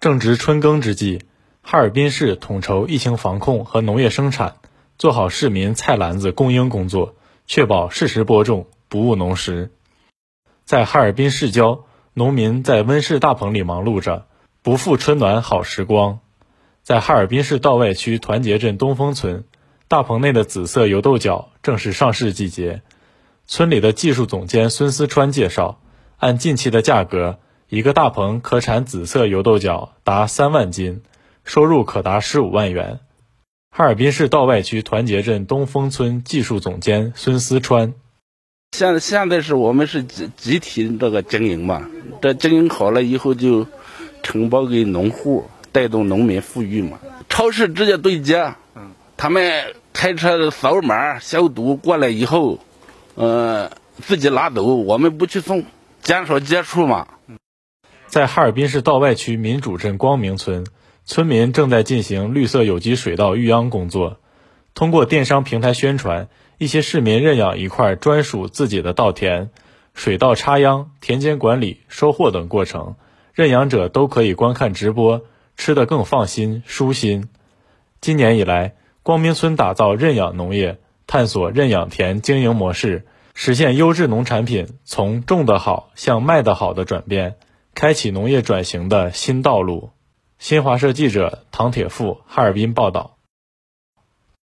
正值春耕之际，哈尔滨市统筹疫情防控和农业生产，做好市民菜篮子供应工作，确保适时播种，不误农时。在哈尔滨市郊，农民在温室大棚里忙碌着，不负春暖好时光。在哈尔滨市道外区团结镇东风村，大棚内的紫色油豆角正是上市季节。村里的技术总监孙思川介绍，按近期的价格。一个大棚可产紫色油豆角达三万斤，收入可达十五万元。哈尔滨市道外区团结镇东风村技术总监孙思川：现现在是我们是集集体这个经营嘛，这经营好了以后就承包给农户，带动农民富裕嘛。超市直接对接，他们开车扫码消毒过来以后，呃，自己拿走，我们不去送，减少接触嘛。在哈尔滨市道外区民主镇光明村，村民正在进行绿色有机水稻育秧工作。通过电商平台宣传，一些市民认养一块专属自己的稻田，水稻插秧、田间管理、收获等过程，认养者都可以观看直播，吃得更放心、舒心。今年以来，光明村打造认养农业，探索认养田经营模式，实现优质农产品从种得好向卖得好的转变。开启农业转型的新道路。新华社记者唐铁富哈尔滨报道。